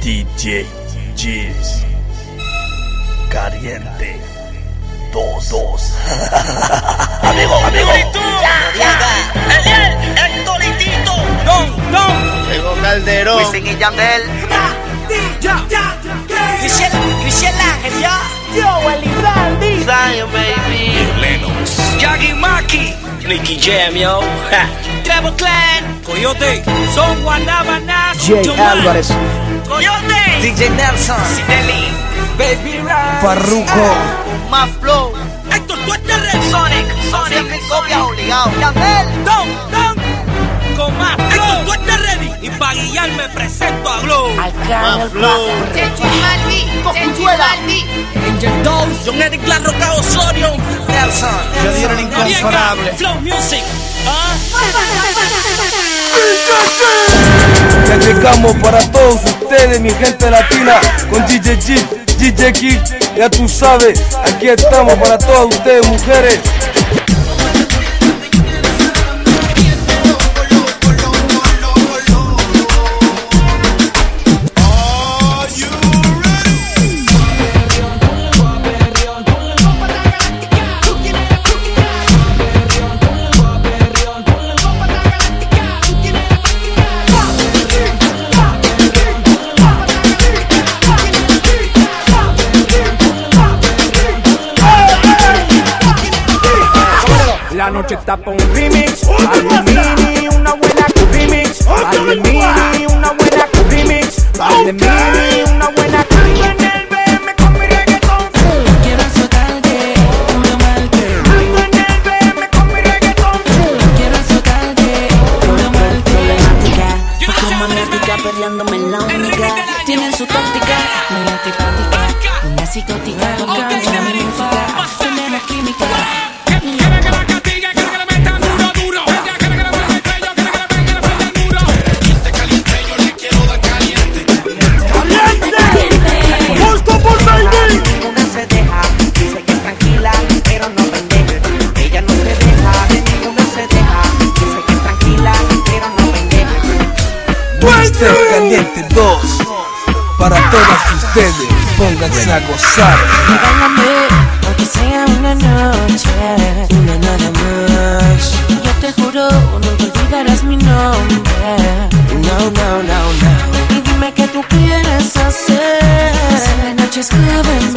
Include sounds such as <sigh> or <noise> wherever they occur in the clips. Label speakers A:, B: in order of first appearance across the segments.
A: DJ Gibbs. Caliente. Dos, dos. <laughs> amigo, amigo.
B: Eliel, Héctor y Tito. Don, Don.
A: Llegó Calderón.
B: Wisin y Yandel. Cristian, Cristian Ángel, ya. Yo, Eli Brandy.
A: Zion, baby.
B: Lennox. Yagi Maki. Nicky Jam, yo. <laughs> Clan. Coyote. Son Guanabana.
C: Jay Álvarez,
B: Coyote. DJ Nelson. Sideli. Baby Ram.
C: Farruko,
B: Más flow. Héctor, tú estás red. Sonic. Sonic. copia obligado. Yandel. Don, Don. Con más flow. Héctor, tú estás ready. Y para guiar me presento a Glow.
A: Más flow.
D: Chechu Malvi, Malvi.
B: Angel Dose. John Eric La Roca Osorio. Nelson.
C: Dieron incomparable.
B: Flow Music. ¿Ah?
C: Ya llegamos para todos ustedes, mi gente latina, con DJ G, DJ Kid, ya tú sabes, aquí estamos para todas ustedes, mujeres.
E: La noche está pa' un remix, mini, una buena remix, mini, una buena remix, mini, una buena
C: ustedes, pónganse a gozar.
F: Regálame, aunque sea una noche, una nada más. Yo te juro, nunca olvidarás mi nombre. No, no, no, no. Y dime qué tú quieres hacer. Si la noche es joven,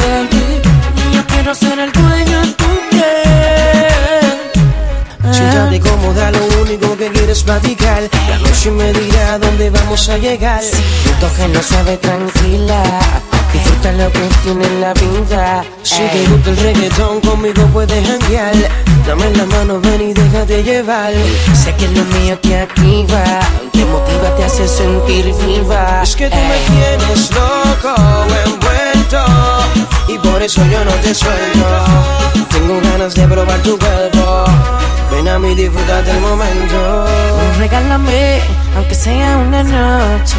E: platicar. La noche me dirá dónde vamos a llegar.
F: Tu que no sabe tranquila. Disfruta lo que tiene en la vida.
E: Si te gusta el reggaetón, conmigo puedes janguear. Dame la mano, ven y déjate llevar.
F: Sé que es lo mío te activa, te motiva, te hace sentir viva.
E: Es que tú me tienes loco, envuelto. Y por eso yo no te suelto. Tengo ganas de probar tu cuerpo. Ven a mí, disfruta del momento.
F: Regálame, aunque sea una noche.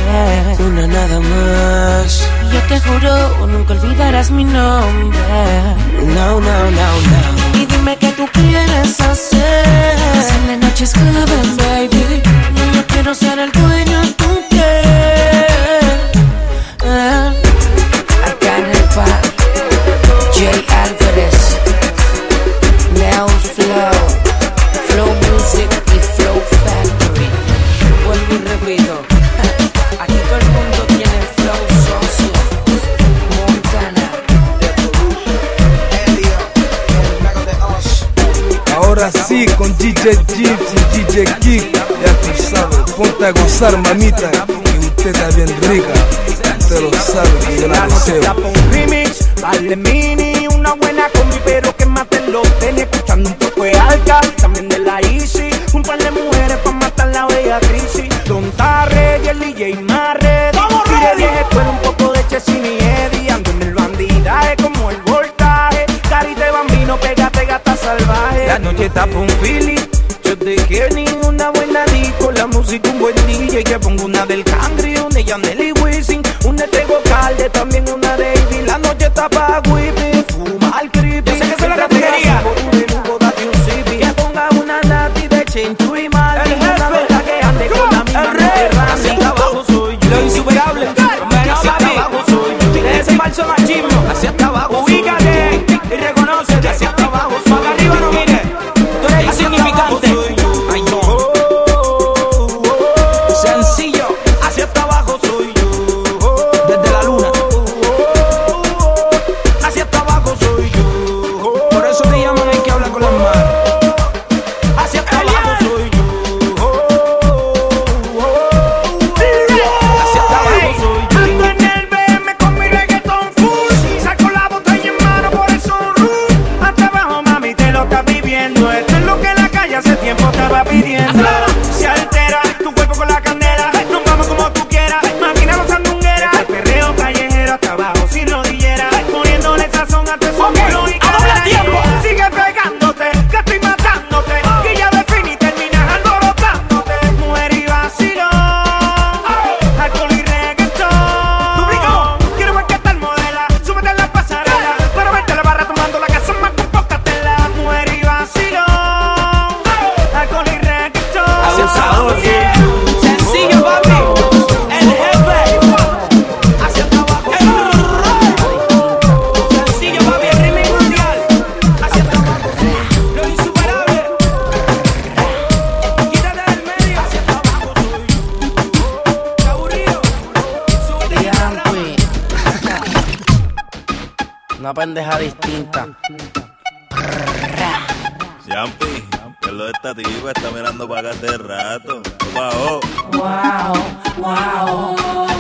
E: Una nada más.
F: Y yo te juro, nunca olvidarás mi nombre.
E: No, no, no, no.
F: Y dime qué tú quieres hacer. Si la noche es joven, baby. y Yo quiero ser el dueño de tu
C: DJ Gibbs y DJ Kick, ya tú sabes, ponte a gozar, mamita, que usted está bien rica. Usted lo sabe que yo la deseo.
E: remix, vale mini, una buena combi, pero que maten los tenis, escuchando un poco de alca, también de la Easy, un par de mujeres pa' matar la bella crisis, Don Tarre y el DJ Marre, y de 10 escuela un poco de Chesini y Eddie, ando en el bandidaje como el voltaje, cari de bambino, pégate gata salvaje, la noche está un Philly, pongo una del Cangri, una de Yanel y Wisin, una de Calde, también una de Ivy. La noche está pa' whippy, fuma al creepy. Yo sé que es que ponga una nati de chinchu y mal. El jefe. Verdad que ande con la misma. El rey. Así abajo soy yo. Lo insuperable.
G: Soy yo. Ese falso machismo. Hacia abajo Ubícate y reconócete. Hace rato. Wow.
F: Wow, wow.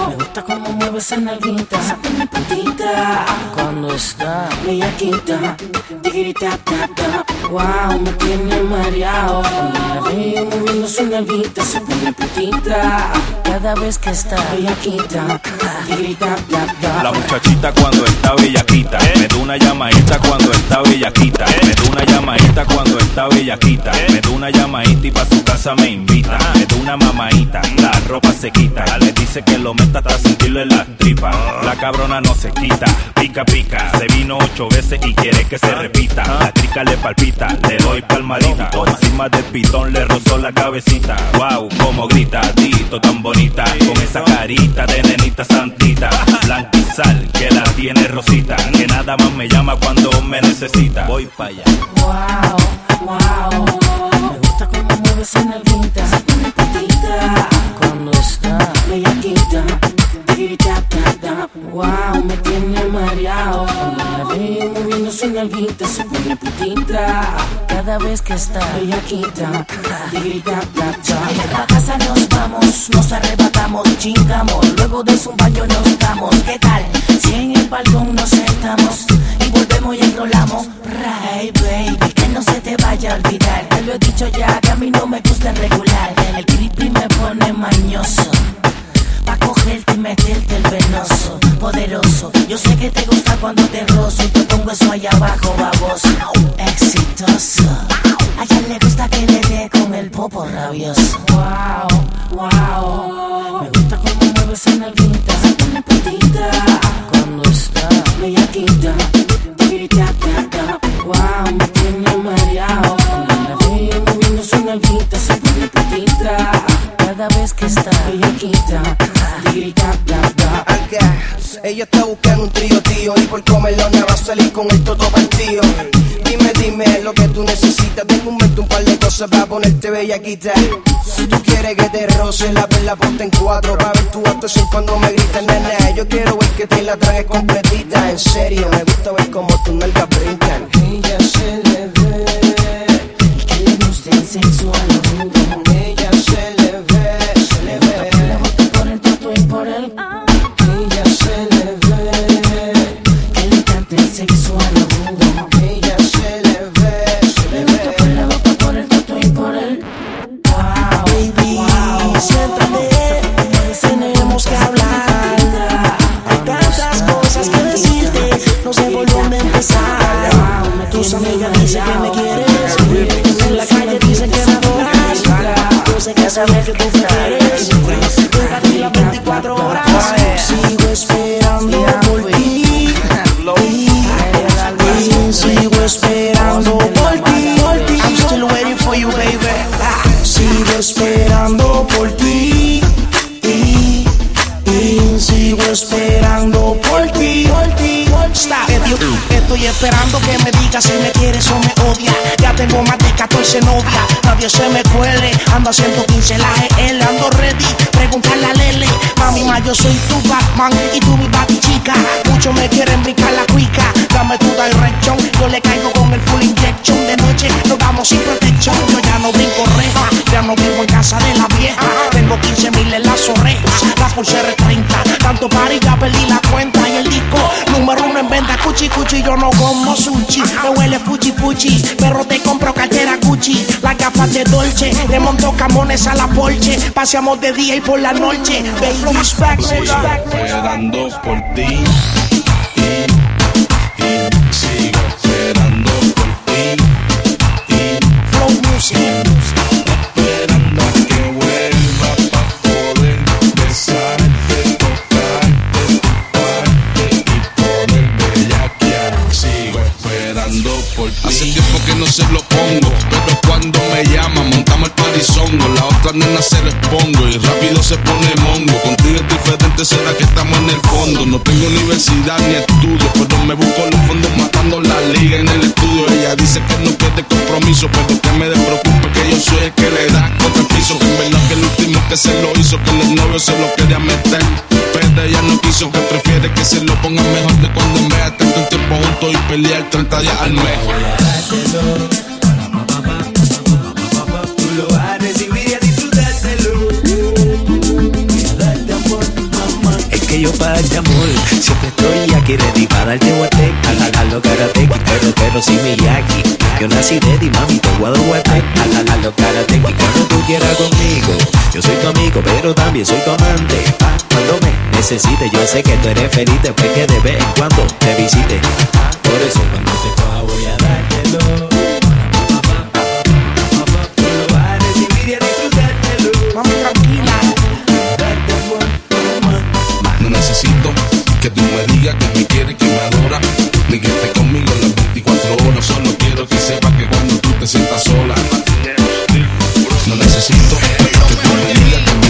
F: Me gusta cómo mueve esa nalguita, esa pene putita. Cuando está bellaquita, digiri tap tap tap. Wow, me tiene mareado. La veo moviendo su nalguita, esa pene putita. Cada vez que está bellaquita,
H: La muchachita cuando está bellaquita Me da una llamadita cuando está bellaquita Me da una llamadita cuando está bellaquita Me da una llamadita y pa' su casa me invita Me da una mamadita, la ropa se quita Le dice que lo meta hasta sentirlo en las tripas La cabrona no se quita, pica pica Se vino ocho veces y quiere que se repita La chica le palpita, le doy palmadita encima del pitón le rozó la cabecita Wow, como grita, dito tan bonita Con esa carita de nenita santita Sal, que la tiene rosita Que nada más me llama cuando me necesita. Voy para allá
F: wow. Me gusta cómo mueve esa nalguita, esa pene putita. Cuando está bellaquita, tap tap. Wow, me tiene mareado. La veo moviendo su nalguita, se pone putita. Cada vez que está bellaquita, digiri tap tap tap. A casa nos vamos, nos arrebatamos, chingamos. Luego de un baño nos damos. ¿Qué tal? Si en el balcón nos sentamos volvemos y enrolamos. Hey baby, que no se te vaya a olvidar. Te lo he dicho ya que a mí no me gusta regular. El creepy me pone mañoso. Pa' cogerte y meterte el venoso, poderoso. Yo sé que te gusta cuando te rozo te pongo eso allá abajo, baboso. Exitoso. A ella le gusta que le dé con el popo rabioso. Wow, wow. Me gusta cómo mueve esa nalguita, se pone putita. Cuando está bellaquita, tap tap. Wow, me tiene mareado. Veo moviendo su nalguita, se pone putita. Cada vez que está bellaquita, digiri tap tap tap.
I: Acá, ella está buscando un trío, tío. Y por comelona va a salir con el todo partido. Dime, dime lo que tú necesitas. Tengo un momento un par de cosas para ponerte bellaquita. Si tú quieres que te roce la perla, ponte en cuatro. Pa' ver tu actuación cuando me gritan, nena. Yo quiero ver que te la traes completita. En serio, me gusta ver cómo tus nalgas brincan. Ella se le ve.
F: Y que le guste el sexo a lo rudo.
I: Ella se le
J: Yo sé que sabes que tú prefieres, nunca ti las 24 horas. Sigo esperando por ti. Sigo esperando por ti. I'm still waiting for you, baby. Sigo esperando por ti. Sigo esperando por ti. Stop. Estoy esperando que me digas si me quieres o me odias. Ya tengo más de 14 novias, nadie se me cuele. Ando haciendo cuchi. Yo no como sushi, me huele fuchi fuchi. Pero te compro cartera Gucci, las gafas de Dolce. Le monto camones a la Porsche, paseamos de día y por la noche. Baby, back,
H: esperando por ti y, y
K: Será que estamos en el fondo. No tengo universidad ni estudio, pero me busco los fondos matando la liga en el estudio. Ella dice que no quede compromiso, pero que me despreocupe que yo soy el que le da otro piso. En verdad que el último que se lo hizo, que el novio se lo quería meter. Pero ella no quiso, que prefiere que se lo ponga mejor de cuando me vez tanto tiempo juntos y
L: pelear 30 días al mes.
M: que yo para amor. Siempre estoy aquí ready para darte guate, jalarlo karateki, pero pero si me yaki. Yo nací de ready, mami, te guado guate, jalarlo karateki. Cuando tú quieras conmigo, yo soy tu amigo, pero también soy tu amante. Ah, cuando me necesites, yo sé que tú eres feliz después que de vez en cuando te visite. Por eso cuando te coja voy a dártelo.
L: necesito que tú me digas que me quieres, que me adora. Ni que esté conmigo las 24 horas. Solo quiero que sepas que cuando tú te sientas sola, no necesito que tú me digas que me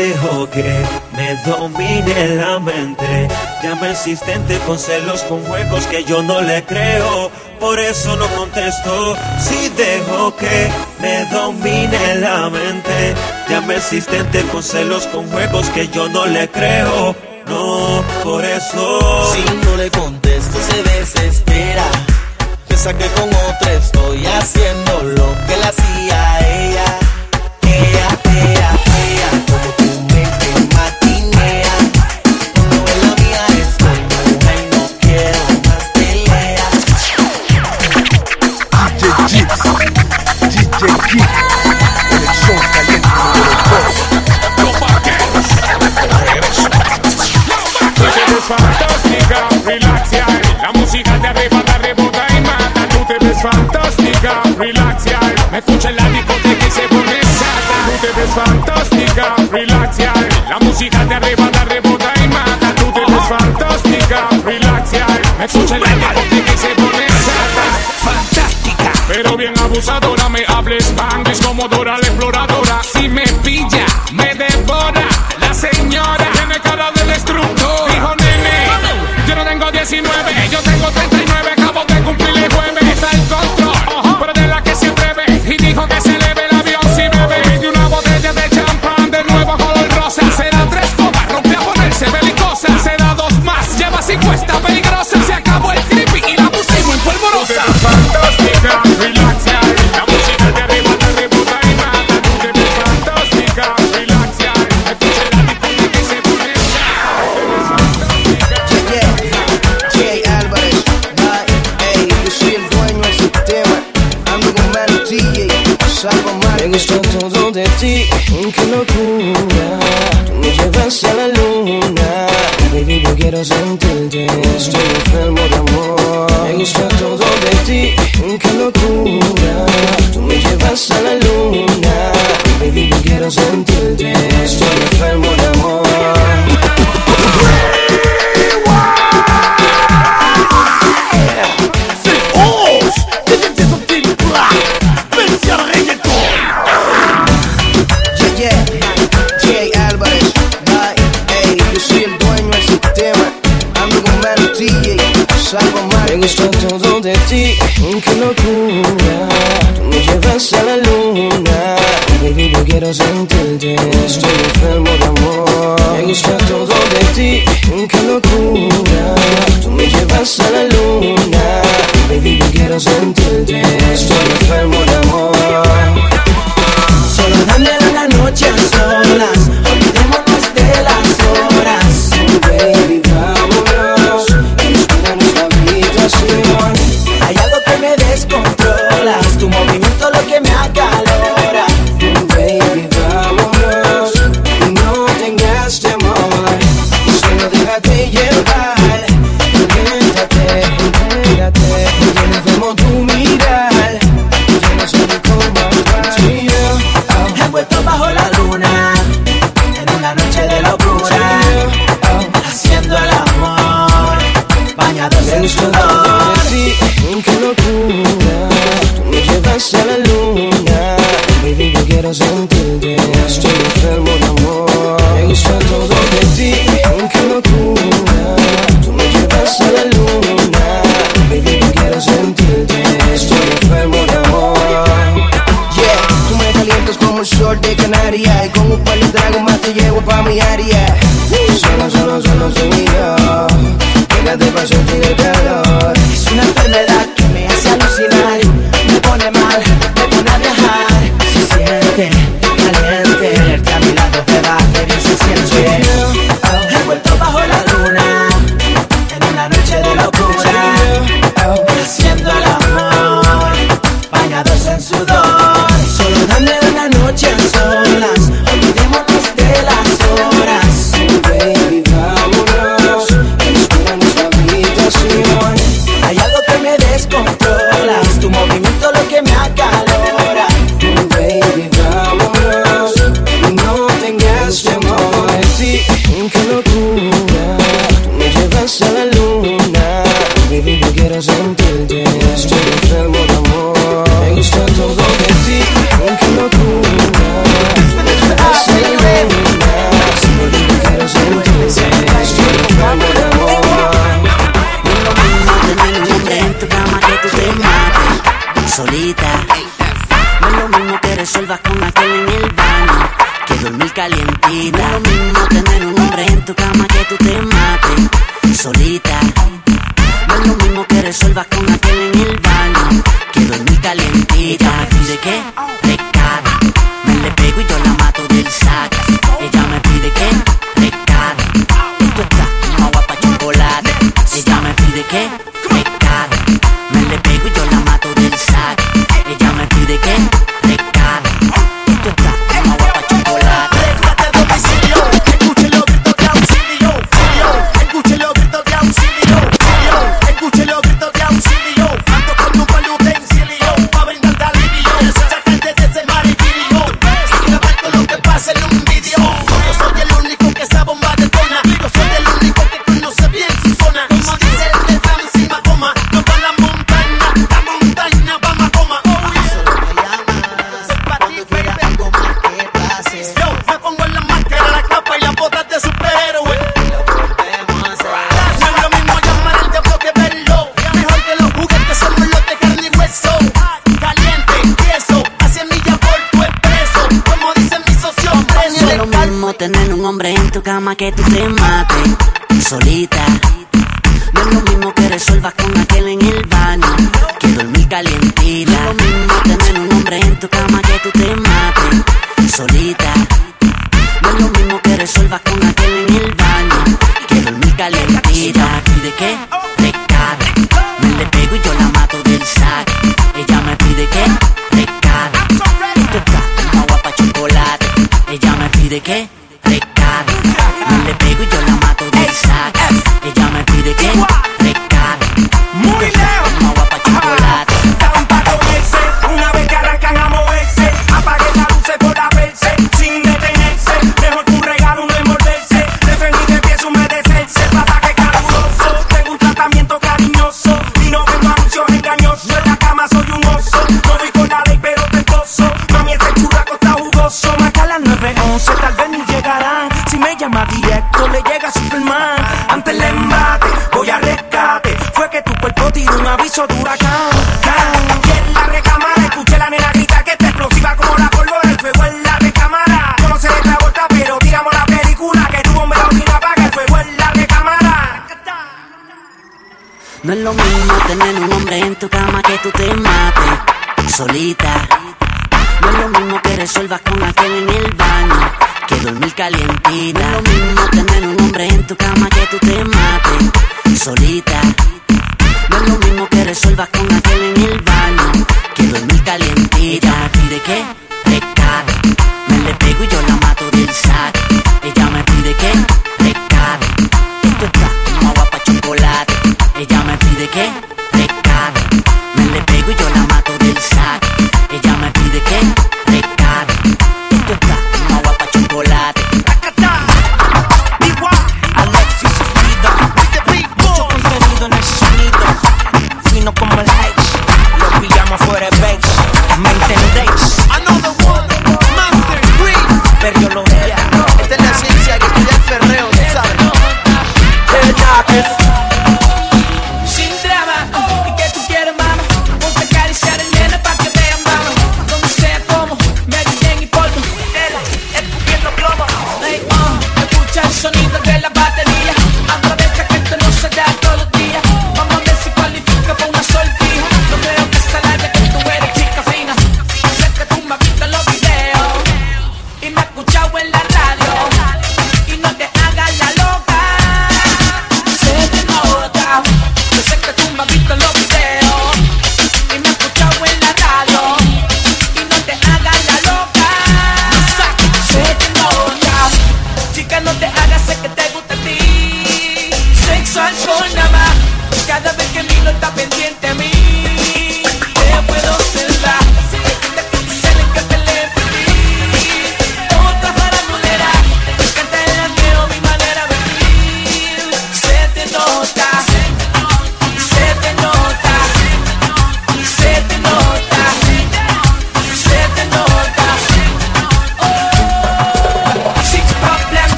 N: dejo que me domine la mente. Llama insistente con celos, con juegos que yo no le creo. Por eso no contesto si dejo que me domine la mente. Llama insistente con celos, con juegos que yo no le creo. No, por eso.
O: Si no le contesto, se desespera. Piensa que con otra estoy haciendo lo que la hacía ella. Ella, ella, ella.
P: fantástica, relax ya. Me escucha en la discoteca y se pone sata. Tú te ves fantástica, relax ya. La música te arrebata, rebota y mata. Tú te ves fantástica, relax ya. Me escucha en la discoteca y se pone sata. Fantástica. Pero bien abusadora, me hables pan, como Dora la exploradora relax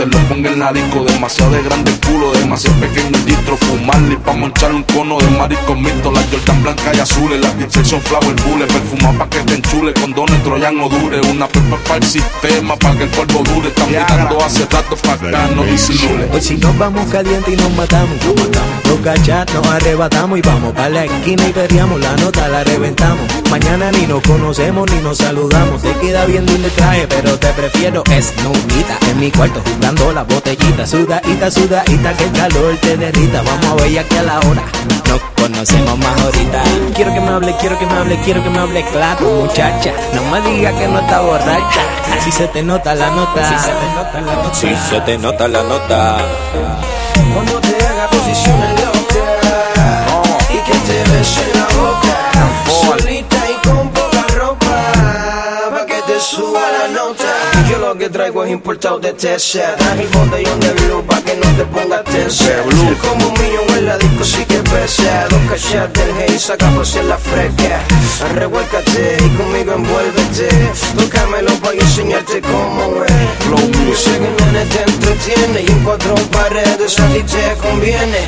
F: se lo
Q: ponga en la disco. Demasiado de grande el culo, demasiado pequeño el distro, fumarle y pa' moncharle un cono de marisco mixto. Las Jordan blancas y azules, las t son flower bullet, perfumar pa' que te enchule, condones troyano dure, una pepa para el sistema, pa' que el polvo dure. Están mirando hace rato pa' acá, no disimule.
M: Hoy si nos vamos caliente y nos matamos, nos matamos. Los cachas nos arrebatamos y vamos para la esquina y perreamos la nota, la reventamos. Mañana ni nos conocemos ni nos saludamos. Te queda bien el traje, pero te prefiero esnudita. En mi cuarto jugando la botellita, sudadita, sudadita, que el calor te derrita. Vamos a ver aquí a la hora. Nos conocemos más ahorita. Quiero que me hable, quiero que me hable, quiero que me hable claro, muchacha. No me diga que no está borracha. Si se te nota la nota, si se te nota la nota, si se te nota la nota.
P: Cuando te haga posiciones locas y que te bese en la boca, traigo es importado de TC, traje el botellón de blue pa' que no te pongas tensa. Como un millón en la disco sí que pesa, dos cachas del hey, saca por ser la fresca. Revuélcate y conmigo envuélvete, tócamelo pa' enseñarte cómo es. Yo sé que nene te entretiene y en cuatro paredes a ti te conviene.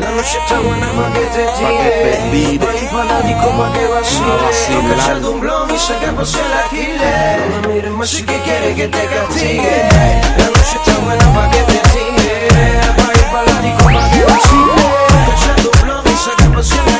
P: La noche está buena pa' que te tire, pa' ir pa' la disco pa' que vacile. Echar de un blog y saca por ser la killer. No me mires más si que quiere que te castigue. La noche está buena pa' que te tire, pa' ir pa' la disco pa' que echar de un blog y saca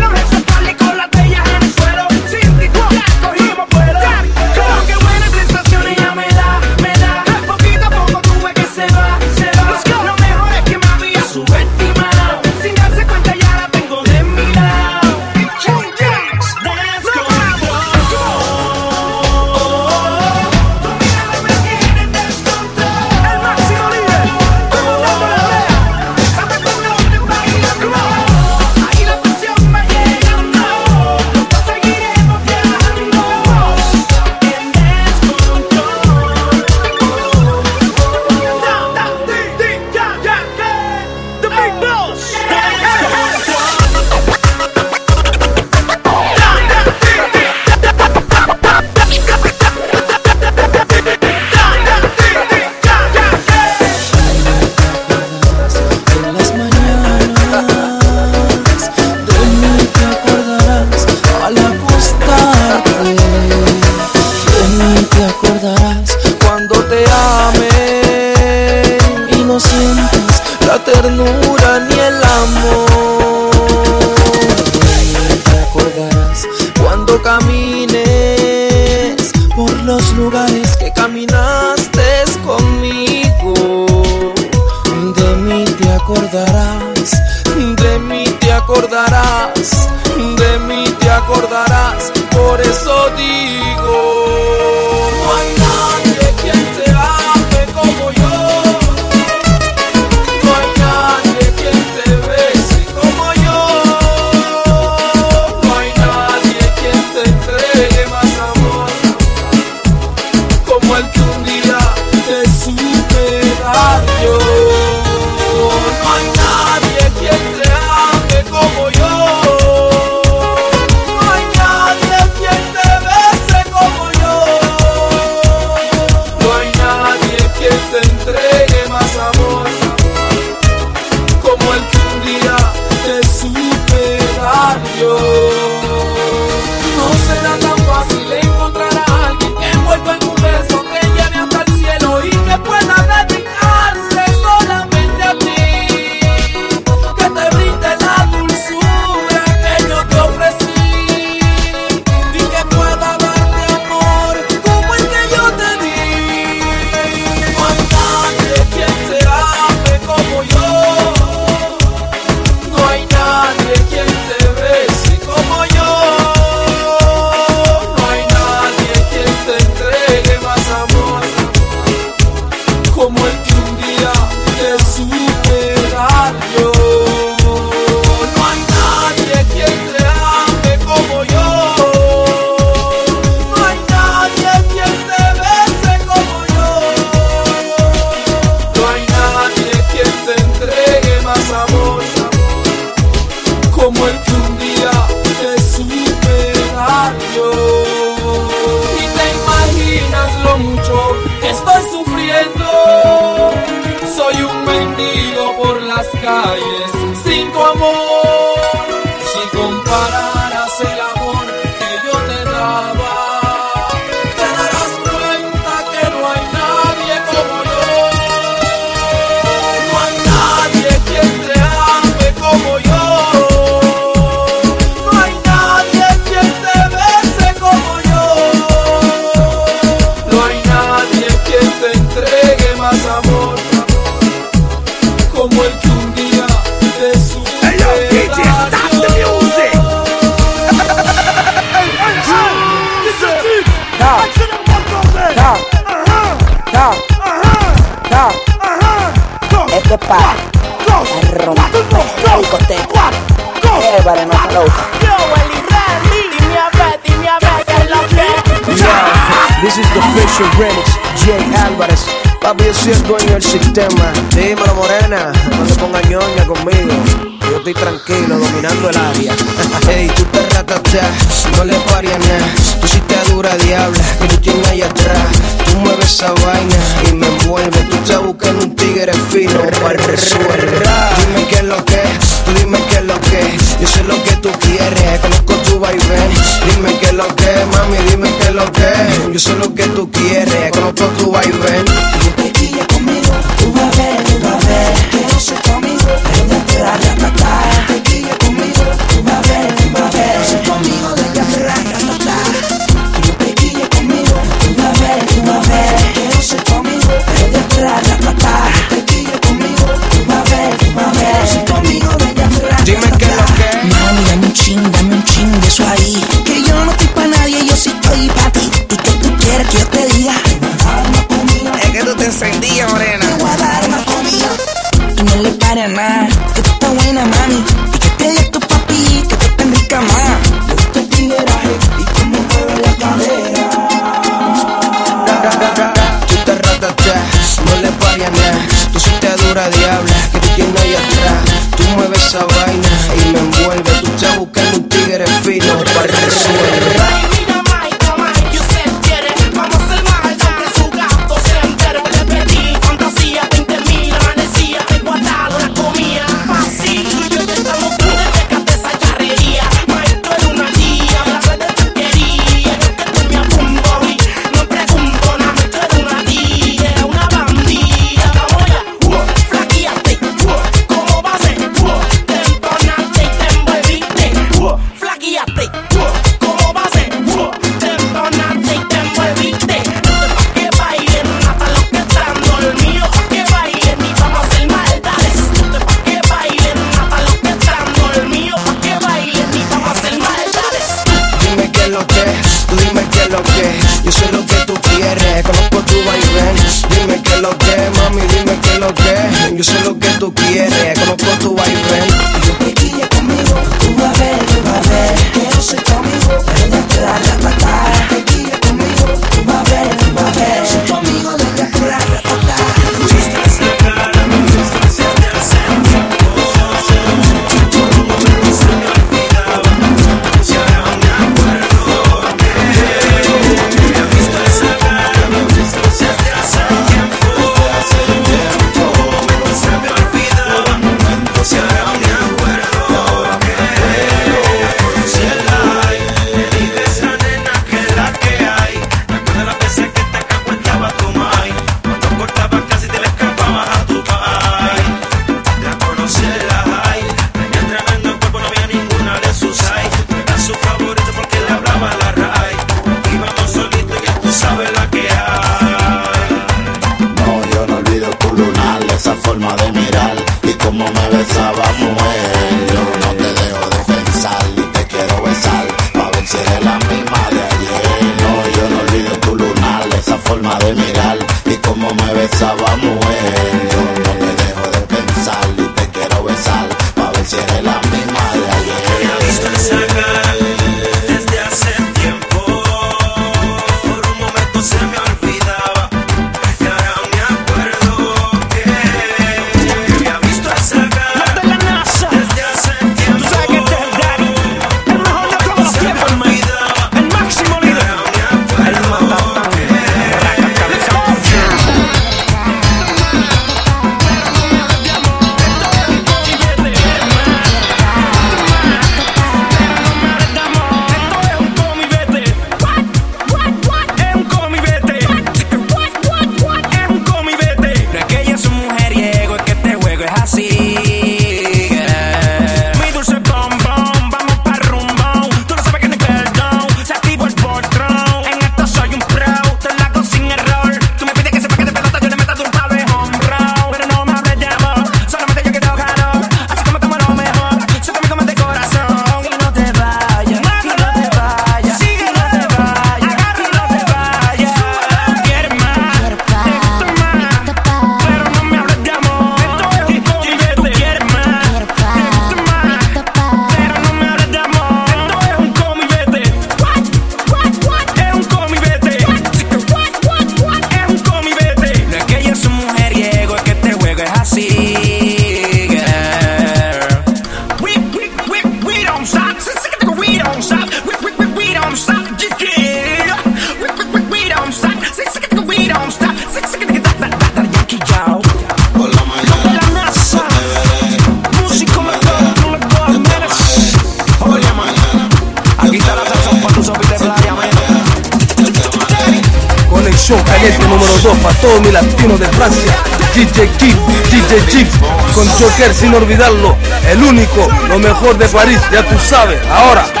J: todo mi latino de
E: Francia. DJ Kip, DJ Kip, con Joker sin olvidarlo, el único, lo mejor de París, ya tú sabes, ahora.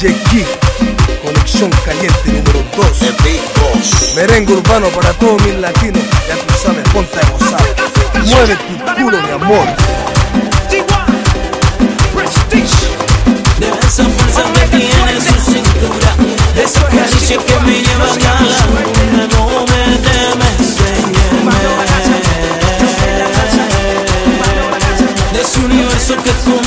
E: DJ conexión caliente número 2. El Big Boss. Merengue urbano para todos mis latinos. Ya tú sabes, ponte a gozar. Mueve tu culo, mi amor.
N: De esa fuerza que tiene en su cintura, de esa caricia que me lleva a la luna, no me temes, de ese universo que tú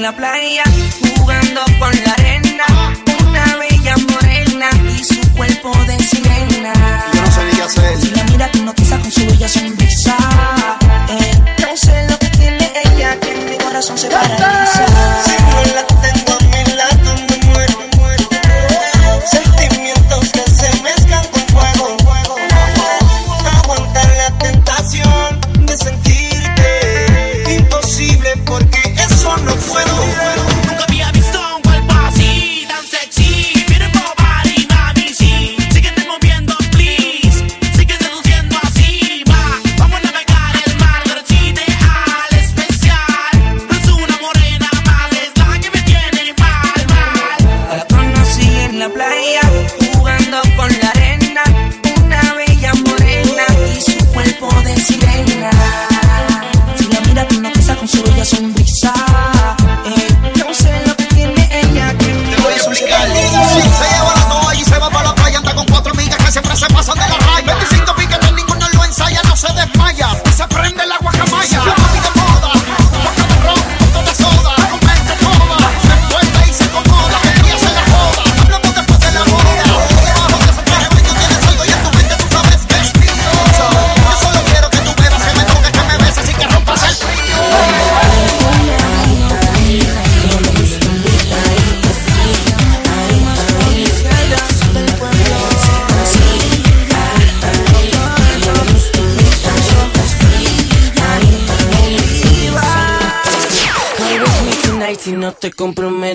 N: en la playa, jugando con la arena. Una bella morena y su cuerpo de
E: sirena.
R: Yo no sé qué hacer. Si la
S: mira, tú
R: no con
F: su bella sonrisa.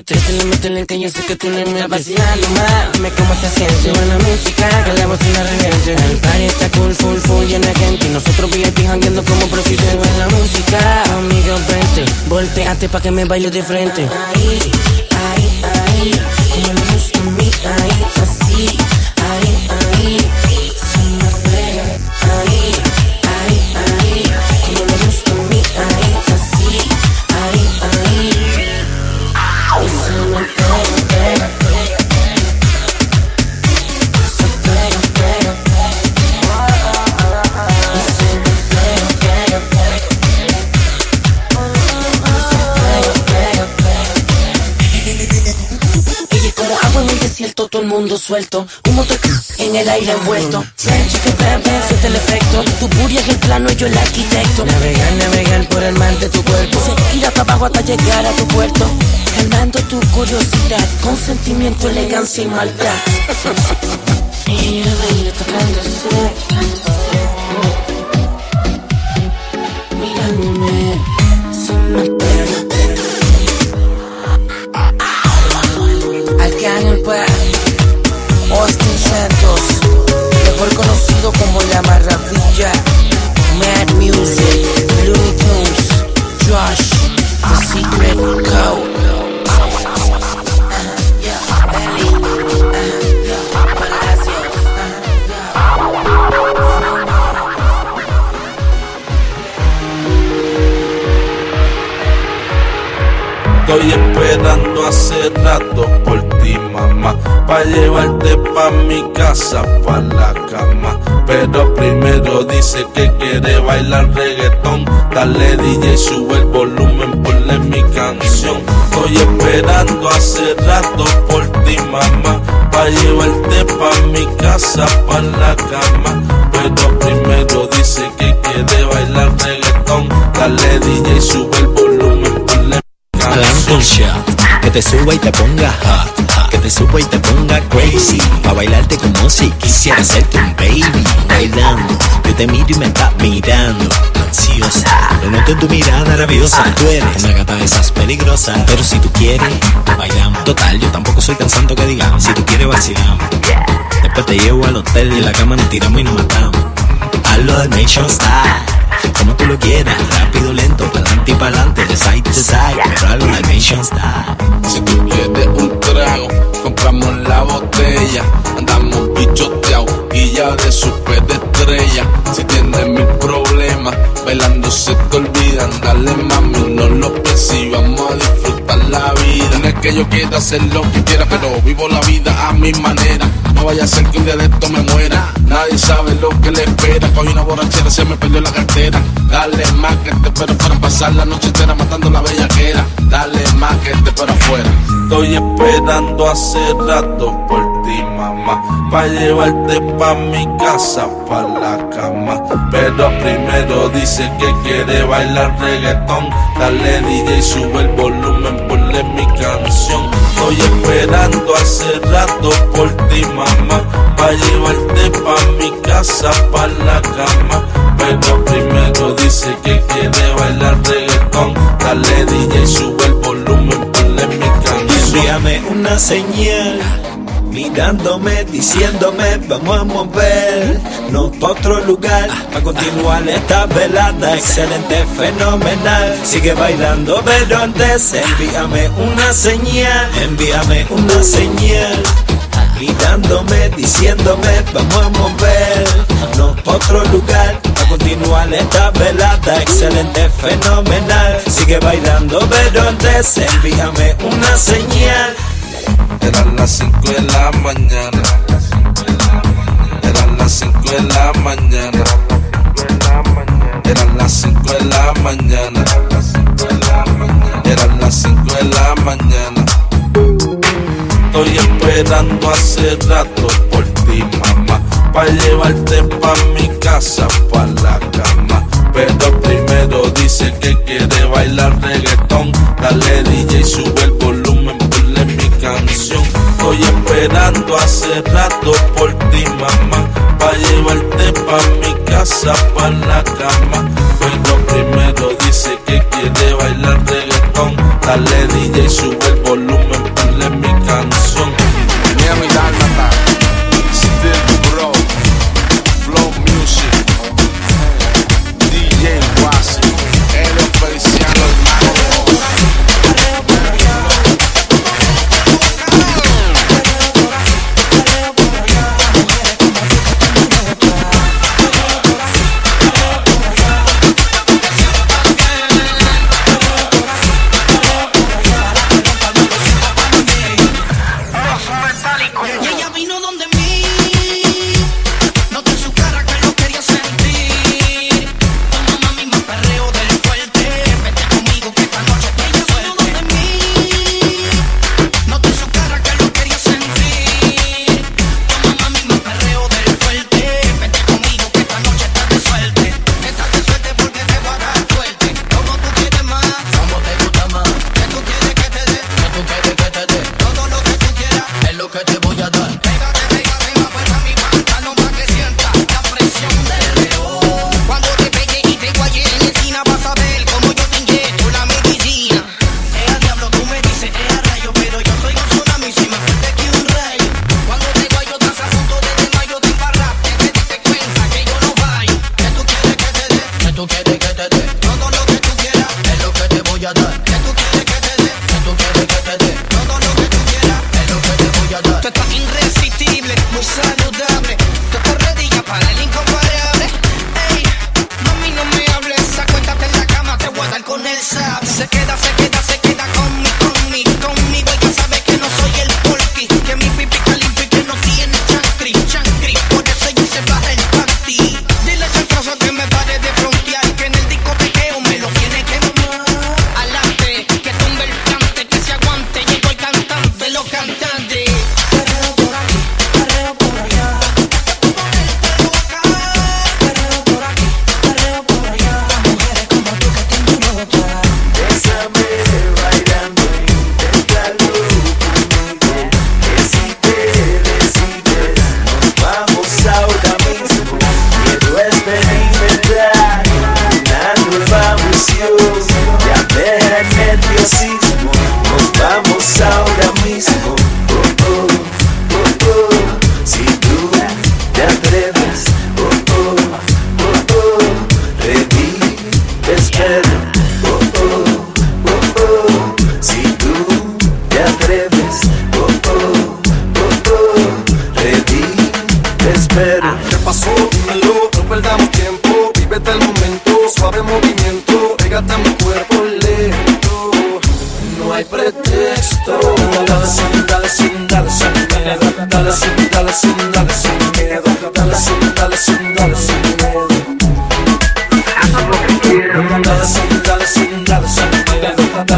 F: Comprometes. Métele, métele que yo sé que tú no me vacilando más. Dime cómo se siente. Buena música, que la bocina reviente. El party está cool, full, full, llena de gente. Nosotros VIP jangueando como profesionales en la música. Amigo, vente, volteate pa' que me baile de frente. Ahí, ahí, ahí, como me gusta todo el mundo suelto. Un motor en el aire envuelto. Siente el efecto. Tu booty es el plano y yo el arquitecto. Navegar, navegar por el mar de tu cuerpo. Seguir hasta abajo hasta llegar a tu puerto. Calmando tu curiosidad. Con sentimiento, elegancia y maldad. Ella baila tocándose. Mirándome. Pega. Arcángel como La Maravilla, Mad Music, Looney Tunes, Josh, The Secret Code.
K: Estoy esperando hace rato por ti, mamá, pa llevarte pa mi casa, pa la cama. Pero primero dice que quiere bailar reggaetón. Dale DJ, sube el volumen, ponle mi canción. Estoy esperando hace rato por ti, mamá, pa llevarte pa mi casa, pa la cama. Pero primero dice que quiere bailar reggaetón. Dale DJ, sube el volumen, ponle
M: un shot, que te suba y te ponga hot, que te suba y te ponga crazy, pa bailarte como si quisiera hacerte un baby, bailando, yo te miro y me estás mirando, ansiosa, lo noto en tu mirada rabiosa, tú eres una gata de esas peligrosas, pero si tú quieres, bailamos, total, yo tampoco soy tan santo que digamos, si tú quieres vacilamos, después te llevo al hotel y en la cama nos tiramos y nos matamos, hazlo del Nation Style, como tú lo quieras, rápido, lento, pa'lante y pa'lante, de side to side, pero algo del Nation Style.
K: Si tú quieres botella. Andamos bichoteados ya de super estrella. Si tienes mil problemas, bailando se te olvidan. Dale mami, no lo pienses vamos a disfrutar la vida. No es que yo quiera hacer lo que quiera, pero vivo la vida a mi manera. No vaya a ser que un día de esto me muera. Nadie sabe lo que le espera. Cogí una borrachera, se me perdió la cartera. Dale más que te espero para pasar la noche entera matando la bellaquera. Dale más que te espero afuera. Estoy esperando hace rato ti, mamá. Pa' llevarte pa' mi casa, pa' la cama. Pero primero dice que quiere bailar reggaetón. Dale DJ, sube el volumen, ponle mi canción. Estoy esperando hace rato por ti, mamá. Pa' llevarte pa' mi casa, pa' la cama. Pero primero dice que quiere bailar reggaetón. Dale DJ, sube el volumen, ponle mi canción.
M: Envíame una señal, mirándome, diciéndome, vamos a mover, no otro lugar, para continuar esta velada, excelente, fenomenal, sigue bailando, pero antes envíame una señal, envíame una señal. Mirándome, diciéndome, vamos a mover, no pa' otro lugar, para continuar esta velada, excelente, fenomenal, sigue bailando, pero antes envíame una señal.
K: Eran las 5 de la mañana. Eran las 5 de la mañana. Eran las 5 de la mañana. Eran las 5 de la mañana. Estoy esperando hace rato por ti, mamá. Pa' llevarte pa' mi casa, pa' la cama. Pero primero dice que quiere bailar reggaetón. Dale DJ, sube el volumen. Estoy esperando hace rato por ti, mamá. Pa' llevarte pa' mi casa, pa' la cama. Pero primero dice que quiere bailar reggaetón.
T: Dale DJ, sube el volumen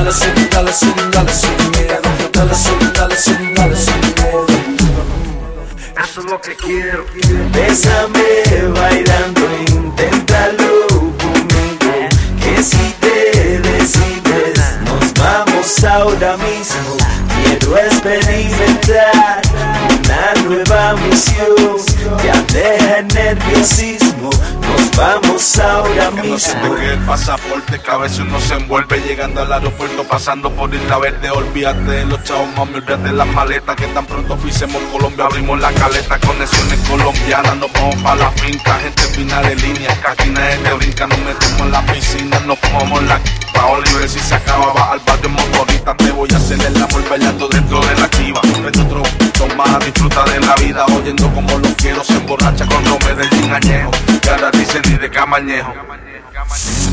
U: dale dale dale. Dale dale dale. Eso es lo que quiero.
M: Bailando. Que si te decides, nos vamos ahora mismo. Quiero experimentar una nueva ambición, ya deja nerviosismo. Nos vamos ahora mismo.
T: que el pasaporte, que uno se envuelve llegando al aeropuerto, pasando por Isla Verde. Olvídate de los chavos, mami, olvídate de las maletas. Que tan pronto pisemos Colombia, abrimos la caleta. Conexiones colombianas, nos vamos para la finca. Gente final de línea, que aquí nadie te brinca. Nos metemos en la piscina, nos fumamos la Paola libre si se acaba, va al barrio motorista. Te voy a hacer el amor bailando dentro de la activa. Mete otro más, disfruta de la vida oyendo como los quiero. Se emborracha cuando me den añejo. Cada dice ni de camañejo.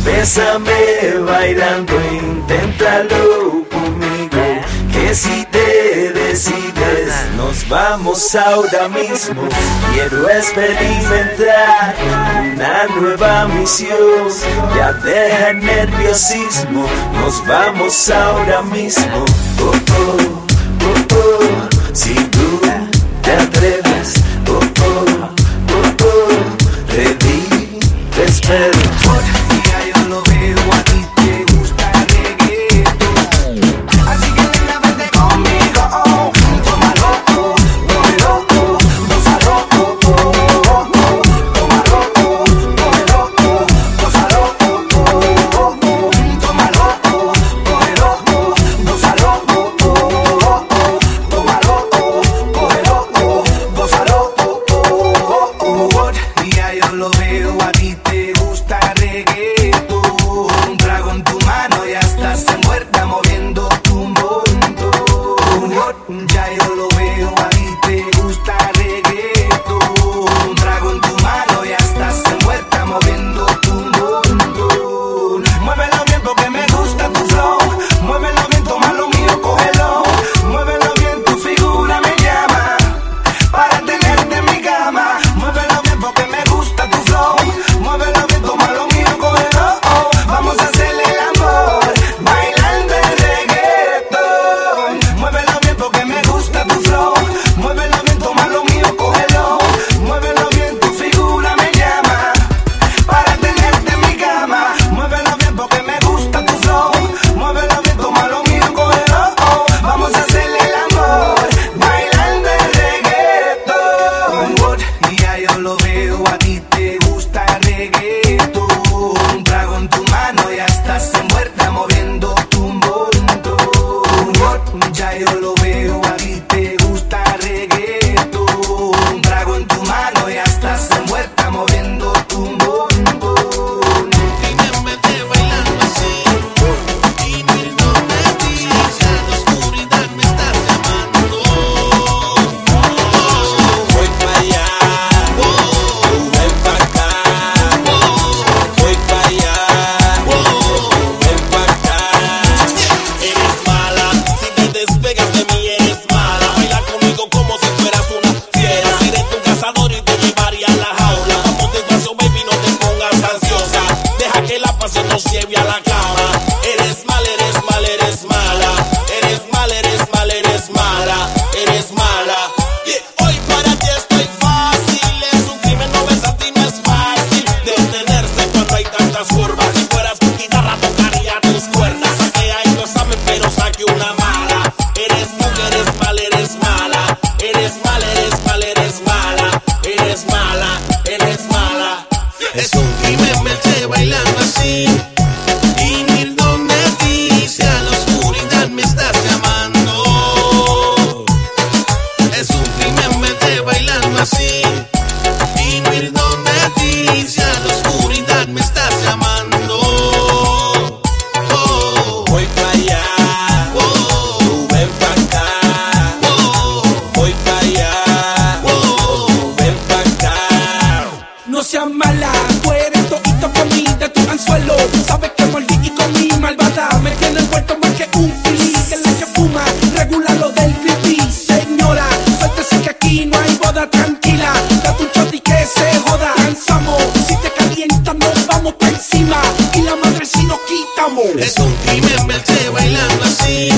M: Bésame bailando, inténtalo conmigo. Que si te decides, nos vamos ahora mismo. Quiero experimentar una nueva misión. Ya deja el nerviosismo, nos vamos ahora mismo. Oh, oh, oh, oh si tú te atreves. Oh, oh, oh, oh,
I: oh
L: revives, pero.
J: Vamos.
L: Es un crimen verte bailando así.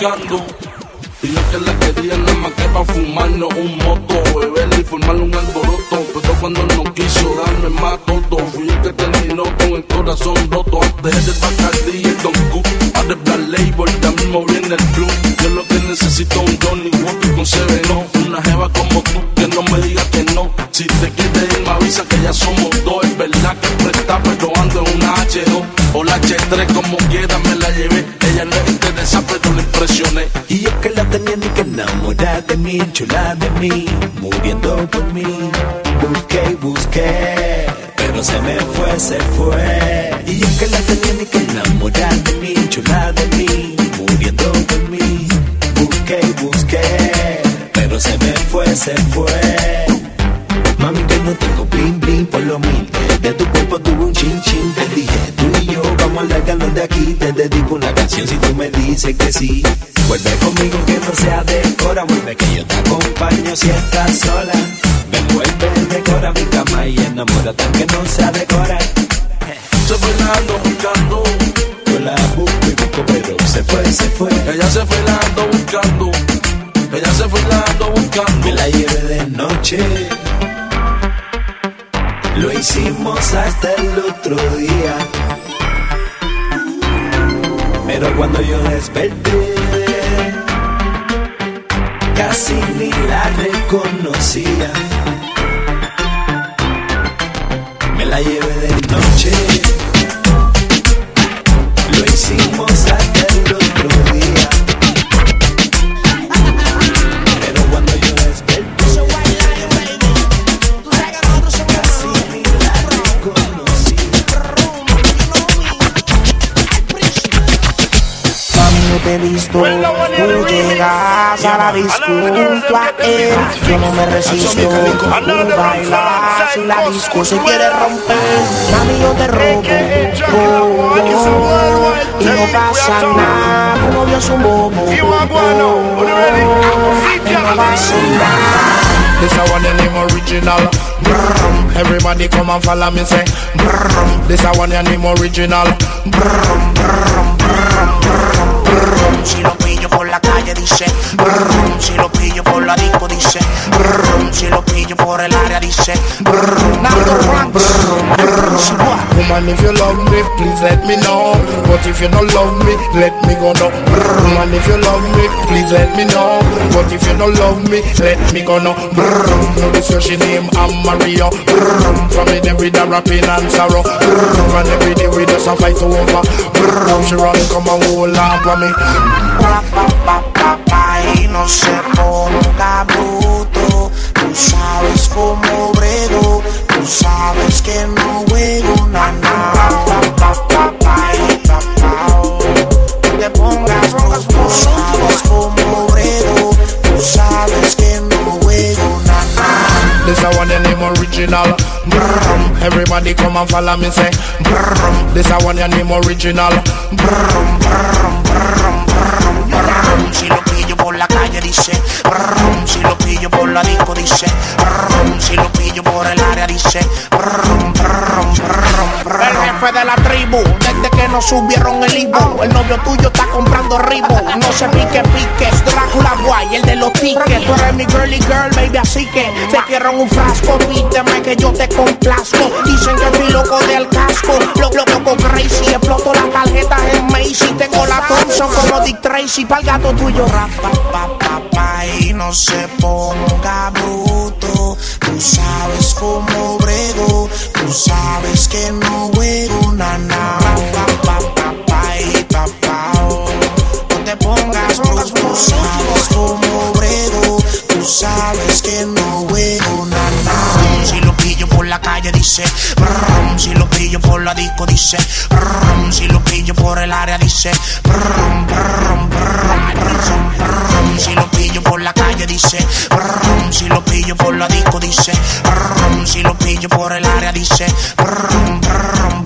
M: tocando chula de mí, muriendo por mí. Busqué y busqué, pero se me fue, se fue. Y aunque la te tiene que enamorar de mí, chula de mí, muriendo por mí. Busqué y busqué, pero se me fue, se fue. si estás sola. Ven, vuelve, decora mi cama y enamórate que no sea decora.
K: Se fue Lando buscando.
M: Yo la busco y busco, pero se fue, se fue.
K: Ella se fue Lando buscando. Ella se fue Lando buscando.
M: Me la llevé de noche. Lo hicimos hasta el otro día. Pero cuando yo desperté casi ni la reconocía. Me la llevé de noche.
J: cada disco junto. Yo no me resisto, tú la disco se quiere romper. Mami, yo te robo, oh, y no pasa nada. Tu novio es un bobo, no.
V: This a one name original. Everybody come and follow me say. This a one name original
J: dice brrrm. Si lo pillo por la disco dice brrrm. Si por el área dice brrrm, brrrm, brrrm.
V: Woman, if you love me, please let me know. But if you don't love me, let me go now. Woman, if you love me, please let me know. But if you don't love me, let me go now. Brrr. No discussion name, I'm Mario. From me, them with the rapping and sorrow. And every day we just a fight over. She run, come and hold on for me.
J: y no se ponga bruto. Sabes cómo brego, tú sabes que no juego nada. No te pongas bruto, tú sabes cómo brego, tú sabes que no juego nada.
V: This a one your name original. Brrrm. Everybody come and follow me say. Brrrm. This a one your name original. Brrrm, brrrm, brrrm, brrrm, brrrm.
J: Si lo pillo por la calle dice brrrm. Si lo pillo por la disco dice por el área dice brrrm. El jefe de la tribu, desde que nos subieron el Ibu El novio tuyo está comprando ribu. No se pique piques, Drácula guay, el de los tickets. Tú eres mi girly girl, baby, así que Te quiero en un frasco, pídeme que yo te complazco. Dicen que estoy loco del casco. Loco, loco, crazy Exploto las tarjetas en Macy. Tengo la Thompson como Dick Tracy Pa'l gato tuyo. Rapa, pa, pa, pa, y no se ponga bruto Tú sabes cómo brego Tú sabes que no juego nana Pa, pa, pa, y pa, pa, oh. No te pongas bruto Tú sabes cómo brego Tú sabes que no juego nana por la calle dice brrrm. Si lo pillo por la disco dice brrrm. Si lo pillo por el área dice brrrm, brrrm, brrrm. Si lo pillo por la calle dice brrrm. Si lo pillo por la disco dice brrrm. Si lo pillo por el área dice brrrm, brrrm,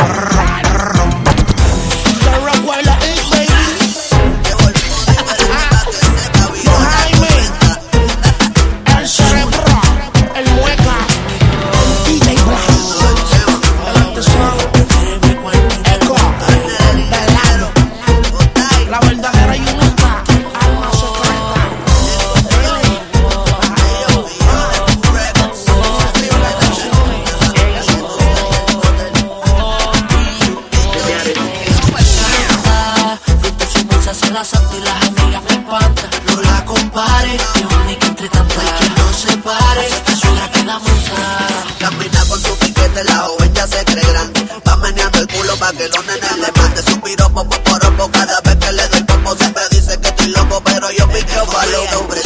A: pa' que los nenes le mande su piropo poporopo. Cada vez que le doy popo siempre dice que estoy loco, pero yo piqueo palo. No preciso,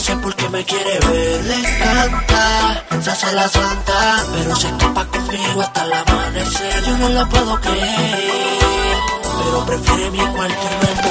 P: Corta clase porque me quiere ver. Le encanta, se hace la santa. Pero se escapa conmigo hasta el amanecer. Yo no lo puedo creer. Pero prefiere mi cuarto en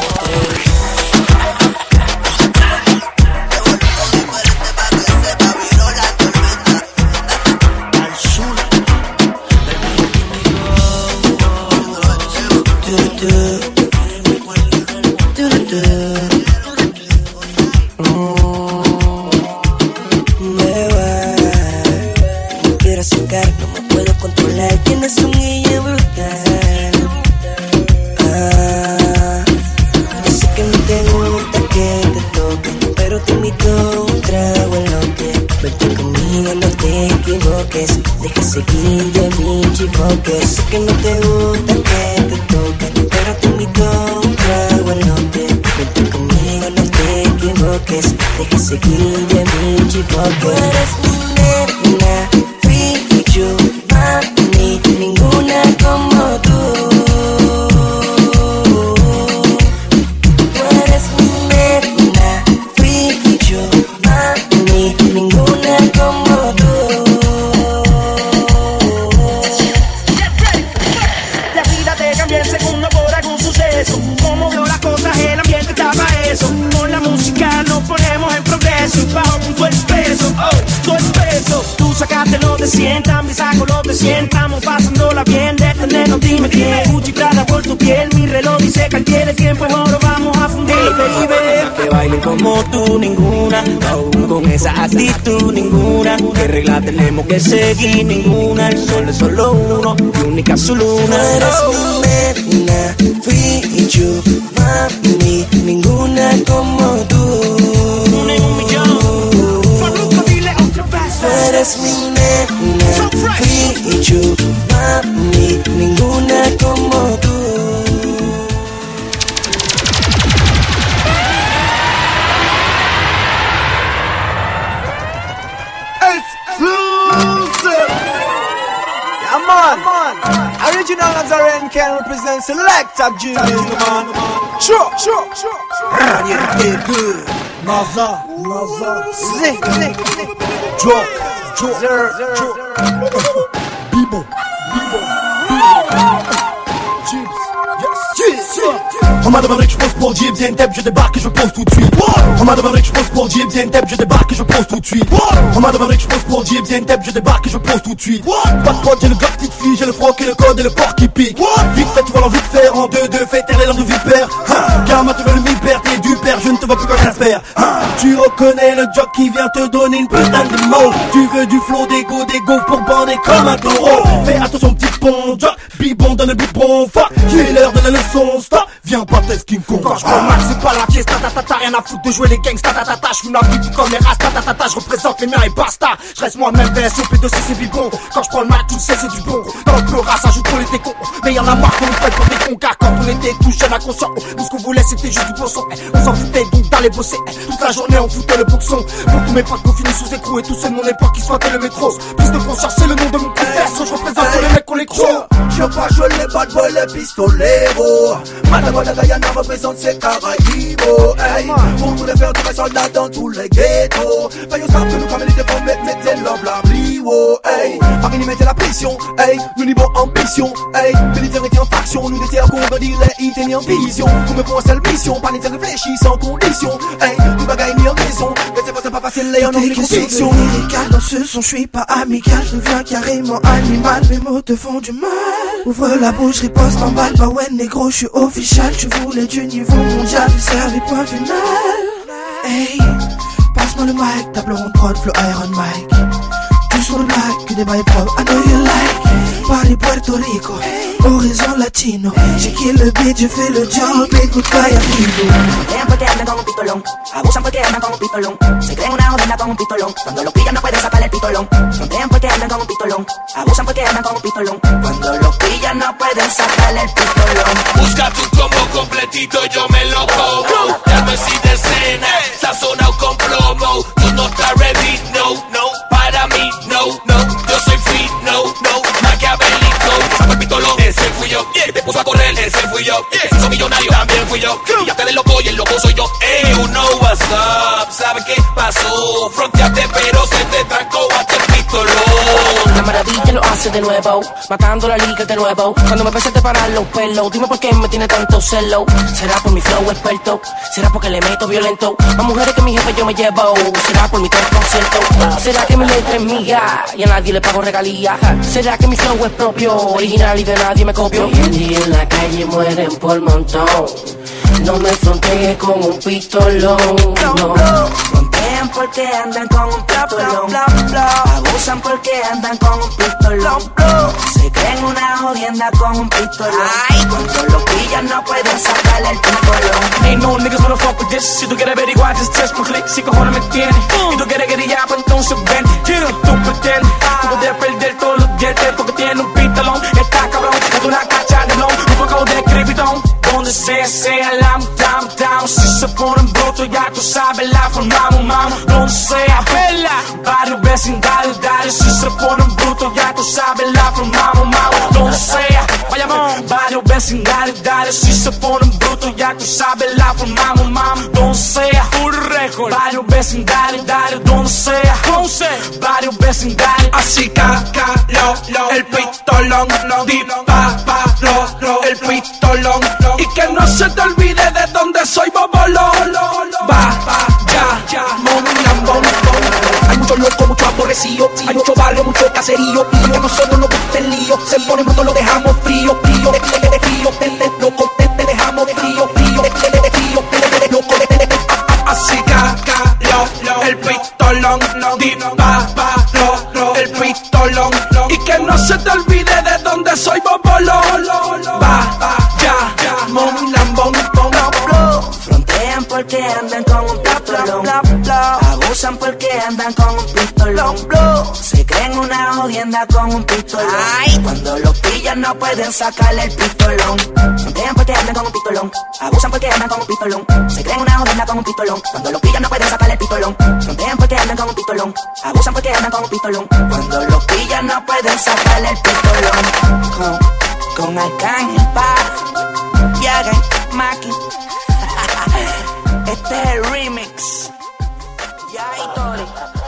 C: On m'a demandé que je pose pour viens Deb, je débarque et je pose tout de suite. On m'a demandé que je pose pour viens Deb, je débarque et je pose tout de suite. On m'a demandé que je pose pour viens Deb, je débarque et je pose tout de suite. Pas de j'ai le gars petite fille, j'ai le froc et le code et le porc qui pique. Vite fait, tu vois l'envie de faire en deux, deux, fait taire les langues de vipère. Hein, Gamma, tu veux le mi-père, t'es du père, je ne te vois plus quand j'espère. Hein, tu reconnais le jock qui vient te donner une putain de mots. Tu veux du flow, des go, des go pour bander comme un taureau. Fais attention, petit pont, jock, bibon dans le biberon, fa. J'ai l'heure de la leçon, stop. Viens pas test King Kong.
W: Quand je prends le max, c'est pas la pièce, ta rien à foutre de jouer les gangsta, ta ta ta, je fume la vie comme les rastas, ta ta ta, je représente les miens et basta. Je reste moi-même, VSOP de c'est bibon. Quand je prends le max, tu le sais, c'est du bon. Dans le peur, ça joue pour les décons. Mais y'en a marre qu'on nous prenne pour des cons, quand on était tout jeune, inconscient, nous ce qu'on voulait, c'était juste du bon son. On s'en foutait donc d'aller bosser. Toute la journée, on foutait le boxon. Beaucoup mes potes qu'on finit sous écrou et tous ceux de mon époque qui soient le métro. Plus de conscience, c'est le nom de mon confesse. Je représente tous les mecs qu'on les croit.
A: Je pas jouer les bad boys, les pistoleros. Madame Guyana représente ses Caraïbes. Hey, pour nous les faire tous les soldats dans tous les ghettos. Faillons savent que nous, comme les défends, mettez l'homme la brio. Hey, Paris, mettez la pression. Hey, nous niveau ambition. Hey, militaire était en faction. Nous étions qu'on redit les hits et ni en vision. Pour me pour seule mission. Pas les réfléchis sans condition. Hey, tout bagaille ni en raison. Mais c'est pas, c'est pas facile, les en les
O: lyricales dans ce son, je suis pas amical, je deviens carrément animal, mes mots te font du mal. Ouvre la bouche, riposte en balle, bah ouais négro, je suis official, tu voulais du niveau mondial, les points final. Hey, passe-moi le mic, tableau en prod, flow Iron Mike. Tu sur le mic, que des bails propres, I know you like. Paris, Puerto Rico, horizon latino. J'ai kill le beat, j'ai fait le job, écoute vaya vivo.
X: Frontean porque andan con un pistolón, abusan porque andan con un pistolón, se creen una jodida con un pistolón, cuando los pillan no pueden sacar el pistolón. Frontean porque andan con un pistolón, abusan porque andan con un pistolón, cuando los pillan no pueden sacar el pistolón.
Y: Busca tu combo completito, yo me lo como. Ya no existe escena, sazonado con plomo. Tú no estás ready, no, no. Para mí, no, no. Yo soy free, no, no. Maquiavélico, saco el pistolón, ese fui yo. Que te puso a correr, ese fui yo. Que hizo millonario, también fui yo. Y ya te del loco y el loco soy yo. Ey, you know what's up. ¿Sabe qué pasó? Fronteaste, pero se te trancó hasta el
F: La maravilla lo hace de nuevo, matando la liga de nuevo. Cuando me empecé a parar los pelos, dime por qué me tiene tanto celo. Será por mi flow experto, será porque le meto violento. Más mujeres que mi jefe yo me llevo, será por mi tres conciertos. Será que mi letra es mía y a nadie le pago regalía. Será que mi flow es propio, original y de nadie me copio. Hoy en día en la calle mueren por montón. No me frontees con un pistolón, no.
X: Frontean porque andan con un pistolón, abusan porque andan con un pistolón, se creen una jodienda con un pistolón, cuando los pillan no pueden sacar el pistolón.
W: Ain't no niggas wanna fuck with this. Si tú quieres averiguar, just test my click. Si cojones me tienes. Y tú quieres guerrillar, pues entonces ven. Que tú pretendes. Tú puedes perder todos los dientes porque tiene un pistolón. Está cabrón, es una cacha crepitón. Donde sea, sea, lam, down, down. Si se ponen bruto, ya tú sabes, la formamos, mamo. Donde sea, vela. Varios vecindarios, dale. Si se ponen bruto, ya tú sabes, la formamos, mamo. Donde sea, vayamos. Varios vecindarios, dale. Si se ponen bruto, ya tú sabes, la formamos, mamo. Donde sea, full record. Varios vecindarios, dale. Donde sea, Ponce. Varios vecindarios. Así que, lo, lo, el pistolón, disparo, el pistolón. Y que no se te olvide de dónde soy, bobolón. Va, va, ya, ya, mon, lambón, mucho loco, mucho aborrecido. Hay mucho barrio, mucho caserío. Y a nosotros nos gusta el lío. Se pone bruto, lo dejamos frío, frío, de de frío, de loco, te dejamos de frío, frío, de frío, de frío, de loco, de Así cacalo, el pistolón, disparo, el pistolón. Y que no se te olvide de dónde soy, bobolón.
X: Va, ya, ya, mon, lambón, Frontean porque andan con un tablón. Abusan porque andan con un pistolón. Se creen una jodienda con un pistolón. Cuando los pillan no pueden sacarle el pistolón. Frontean porque andan con un pistolón. Abusan porque andan con un pistolón. Se creen una jodienda con un pistolón. Cuando los pillan no pueden sacarle el pistolón. Frontean porque andan con un pistolón. Abusan porque andan con un pistolón. Cuando los pillan no pueden sacarle el pistolón. Con, con Arcángel Pa. Yagan, Maki. <laughs> Este es el remix. Thank you.